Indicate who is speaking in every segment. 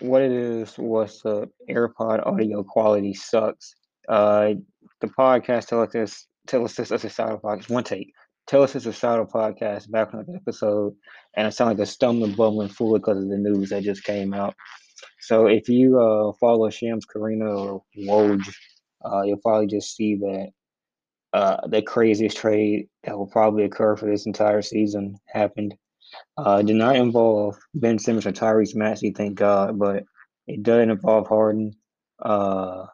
Speaker 1: what it is was the AirPod audio quality sucks. Uh, the podcast tell us this, tell us this as a side podcast. One take. Tell us it's a shadow podcast back on the episode, and I sound like a stumbling, bumbling fool because of the news that just came out. So if you uh, follow Shams Karina or Woj, uh, you'll probably just see that uh, the craziest trade that will probably occur for this entire season happened. Uh, did not involve Ben Simmons or Tyrese Maxey, thank God, but it does involve Harden. Uh,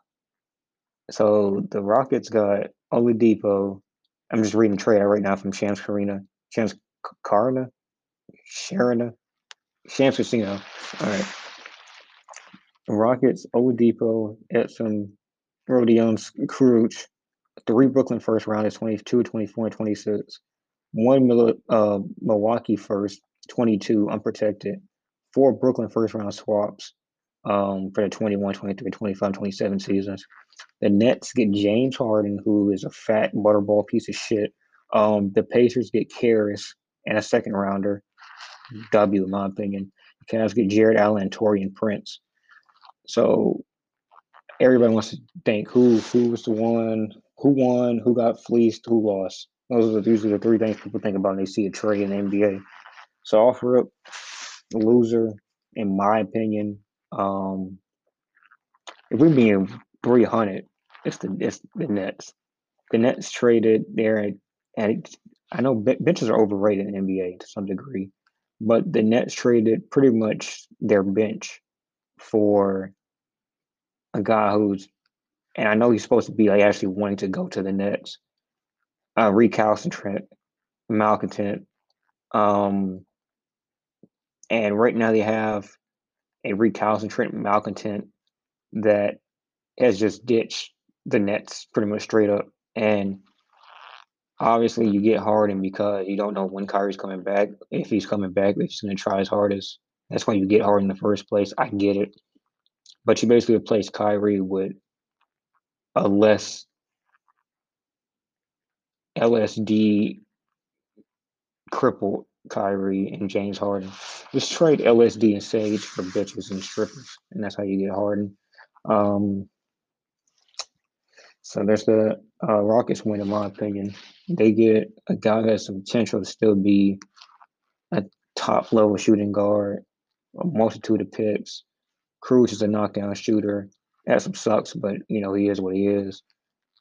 Speaker 1: so the Rockets got Oladipo. I'm just reading trade right now from Shams Karina. Shams Karina? Sharina? Shams Casino. All right. Rockets, Oladipo, Edson, Rodion, Kuruc, three Brooklyn first rounders, 22, 24, and 26. One uh, Milwaukee first, 22, unprotected. Four Brooklyn first round swaps um, for the 21, 23, 25, 27 seasons. The Nets get James Harden, who is a fat butterball piece of shit. Um, the Pacers get Caris and a second rounder. W, in my opinion. The Cavs get Jarrett Allen and Taurean Prince. So everybody wants to think who who was the one, who won, who got fleeced, who lost. Those are usually the three things people think about when they see a trade in the NBA. So offer up loser, in my opinion. Um, if we're being 300, it's the it's the Nets. The Nets traded there, and I know benches are overrated in NBA to some degree, but the Nets traded pretty much their bench for a guy who's, and I know he's supposed to be like actually wanting to go to the Nets, uh, recalcitrant, malcontent, um, and right now they have a recalcitrant malcontent that has just ditched the Nets pretty much straight up. And obviously you get Harden because you don't know when Kyrie's coming back, if he's coming back, if he's going to try his hardest. That's why you get Harden in the first place. I get it. But you basically replace Kyrie with a less LSD crippled Kyrie and James Harden. Just trade LSD and Sage for bitches and strippers, and that's how you get Harden. Um, so there's the uh, Rockets win, in my opinion. They get a guy that has some potential to still be a top level shooting guard, a multitude of picks. Cruz is a knockdown shooter. Has some sucks, but you know he is what he is.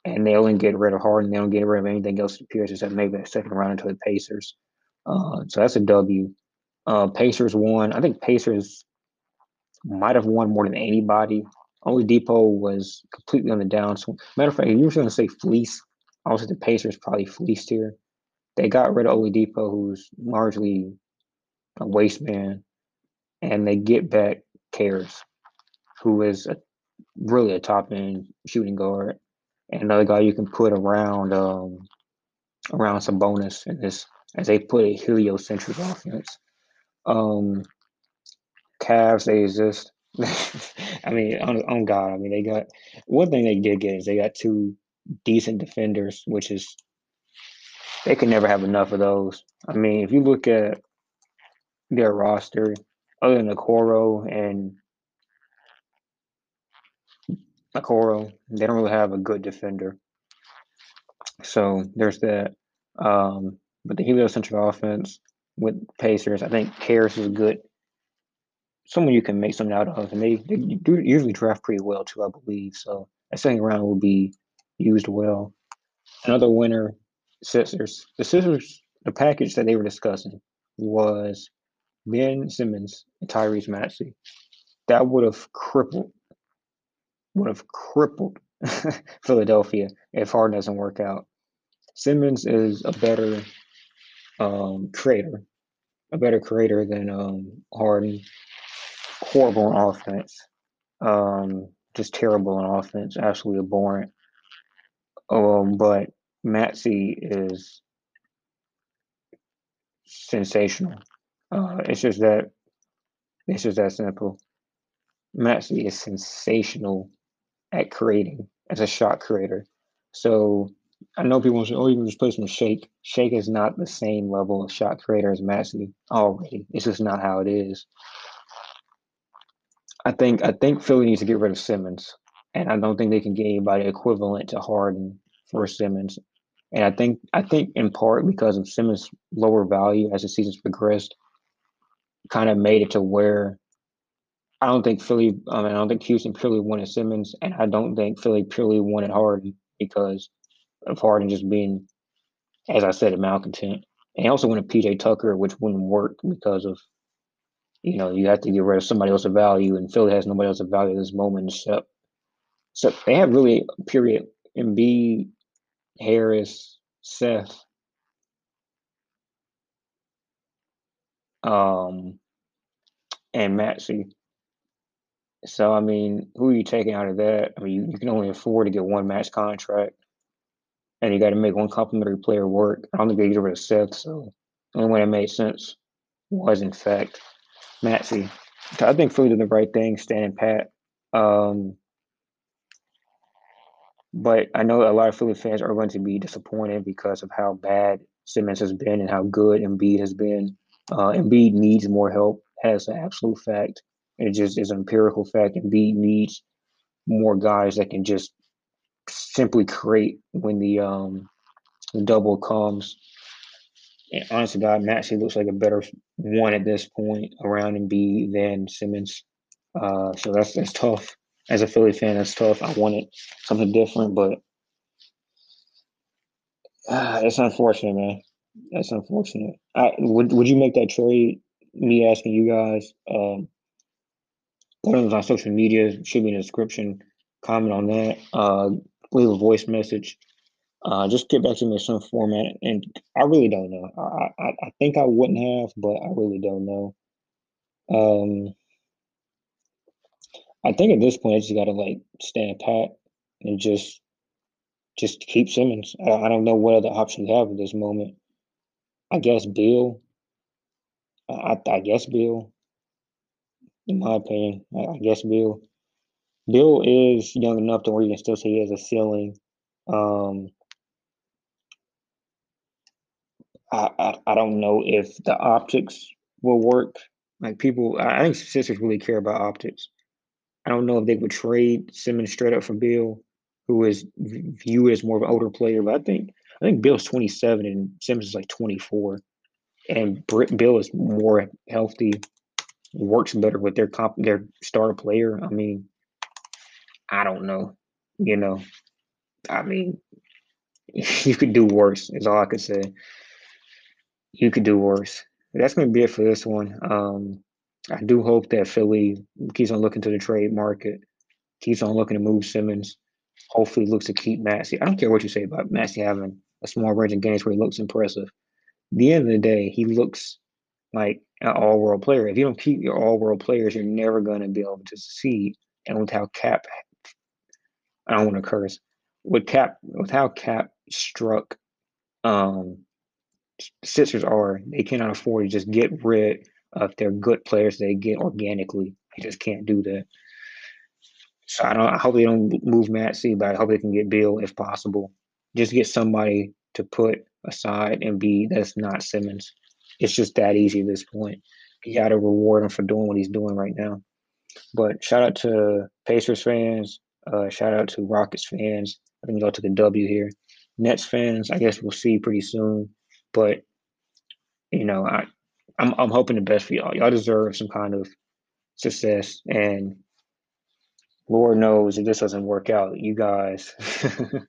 Speaker 1: And they only get rid of Harden. They don't get rid of anything else to Pierce except maybe a second round into the Pacers. Uh, so that's a W. Uh, Pacers won. I think Pacers might have won more than anybody. Oladipo was completely on the down. So, matter of fact, you were going to say fleece. I was the Pacers probably fleeced here. They got rid of Oladipo, who's largely a waste man, and they get back Caris, who is a, really a top end shooting guard, and another guy you can put around um, around Sabonis in this as they put a heliocentric offense. Um, Cavs, they exist. I mean, on, on God, I mean, they got one thing they did get is they got two decent defenders, which is they can never have enough of those. I mean, if you look at their roster, other than Okoro and Okoro, they don't really have a good defender. So there's that. Um, but the heliocentric offense with Pacers, I think Caris is good. Someone you can make something out of, and they, they do usually draft pretty well too, I believe. So a second round will be used well. Another winner, Sixers. The Sixers, the package that they were discussing was Ben Simmons and Tyrese Maxey. That would have crippled, would have crippled Philadelphia if Harden doesn't work out. Simmons is a better um, creator, a better creator than um, Harden. Horrible on offense, um, just terrible on offense, absolutely abhorrent. Um, but Maxey is sensational. Uh, it's just that it's just that simple. Maxey is sensational at creating as a shot creator. So I know people say, "Oh, you can just play some Shake." Shake is not the same level of shot creator as Maxey already. It's just not how it is. I think I think Philly needs to get rid of Simmons, and I don't think they can get anybody equivalent to Harden for Simmons. And I think I think in part because of Simmons' lower value as the season's progressed, kind of made it to where I don't think Philly. I mean, I don't think Houston purely wanted Simmons, and I don't think Philly purely wanted Harden because of Harden just being, as I said, a malcontent. And also wanted PJ Tucker, which wouldn't work because of you know, you have to get rid of somebody else of value, and Philly has nobody else of value at this moment except so they have really period Embiid, Harris, Seth, um, and Maxey. So I mean, who are you taking out of that? I mean, you, you can only afford to get one match contract, and you got to make one complimentary player work. I don't think they get rid of Seth, so the only way that made sense was in fact Maxey. I think Philly did the right thing, standing pat. Um, but I know a lot of Philly fans are going to be disappointed because of how bad Simmons has been and how good Embiid has been. Uh, Embiid needs more help, has an absolute fact. It just is an empirical fact. Embiid needs more guys that can just simply create when the um, the double comes. And honestly, God, Maxey looks like a better one at this point around Embiid than Simmons. Uh, so that's that's tough. As a Philly fan, that's tough. I wanted something different, but uh, it's unfortunate, man. That's unfortunate. I would would you make that trade? Me asking you guys. Um, one of on social media should be in the description. Comment on that. Uh, leave a voice message. Uh, just get back to me in some format. And I really don't know. I, I I think I wouldn't have, but I really don't know. Um, I think at this point, I just got to like stand pat and just just keep Simmons. I, I don't know what other option we have at this moment. I guess Beal. I, I guess Beal. In my opinion, I, guess Beal. Beal is young enough to where you can still see he has a ceiling. Um, I, I, I don't know if the optics will work. Like people, I think Sixers really care about optics. I don't know if they would trade Simmons straight up for Beal, who is viewed as more of an older player. But I think I think Beal's 27 and Simmons is like 24, and Beal is more healthy, works better with their comp, their star player. I mean, I don't know. You know, I mean, you could do worse. Is all I could say. You could do worse. That's to be it for this one. Um, I do hope that Philly keeps on looking to the trade market, keeps on looking to move Simmons. Hopefully, looks to keep Maxey. I don't care what you say about Maxey having a small range of games where he looks impressive. At the end of the day, he looks like an all-world player. If you don't keep your all-world players, you're never going to be able to succeed. And with how Cap, I don't want to curse, with Cap, with how Cap struck, um, Sixers are they cannot afford to just get rid of their good players they get organically. They just can't do that. So I don't. I hope they don't move Maxey, but I hope they can get Beal if possible. Just get somebody to put aside and be that's not Simmons. It's just that easy at this point. You got to reward him for doing what he's doing right now. But shout out to Pacers fans. Uh, shout out to Rockets fans. I think go to the W here. Nets fans, I guess we'll see pretty soon. But you know, I I'm I'm hoping the best for y'all. Y'all deserve some kind of success, and Lord knows if this doesn't work out, you guys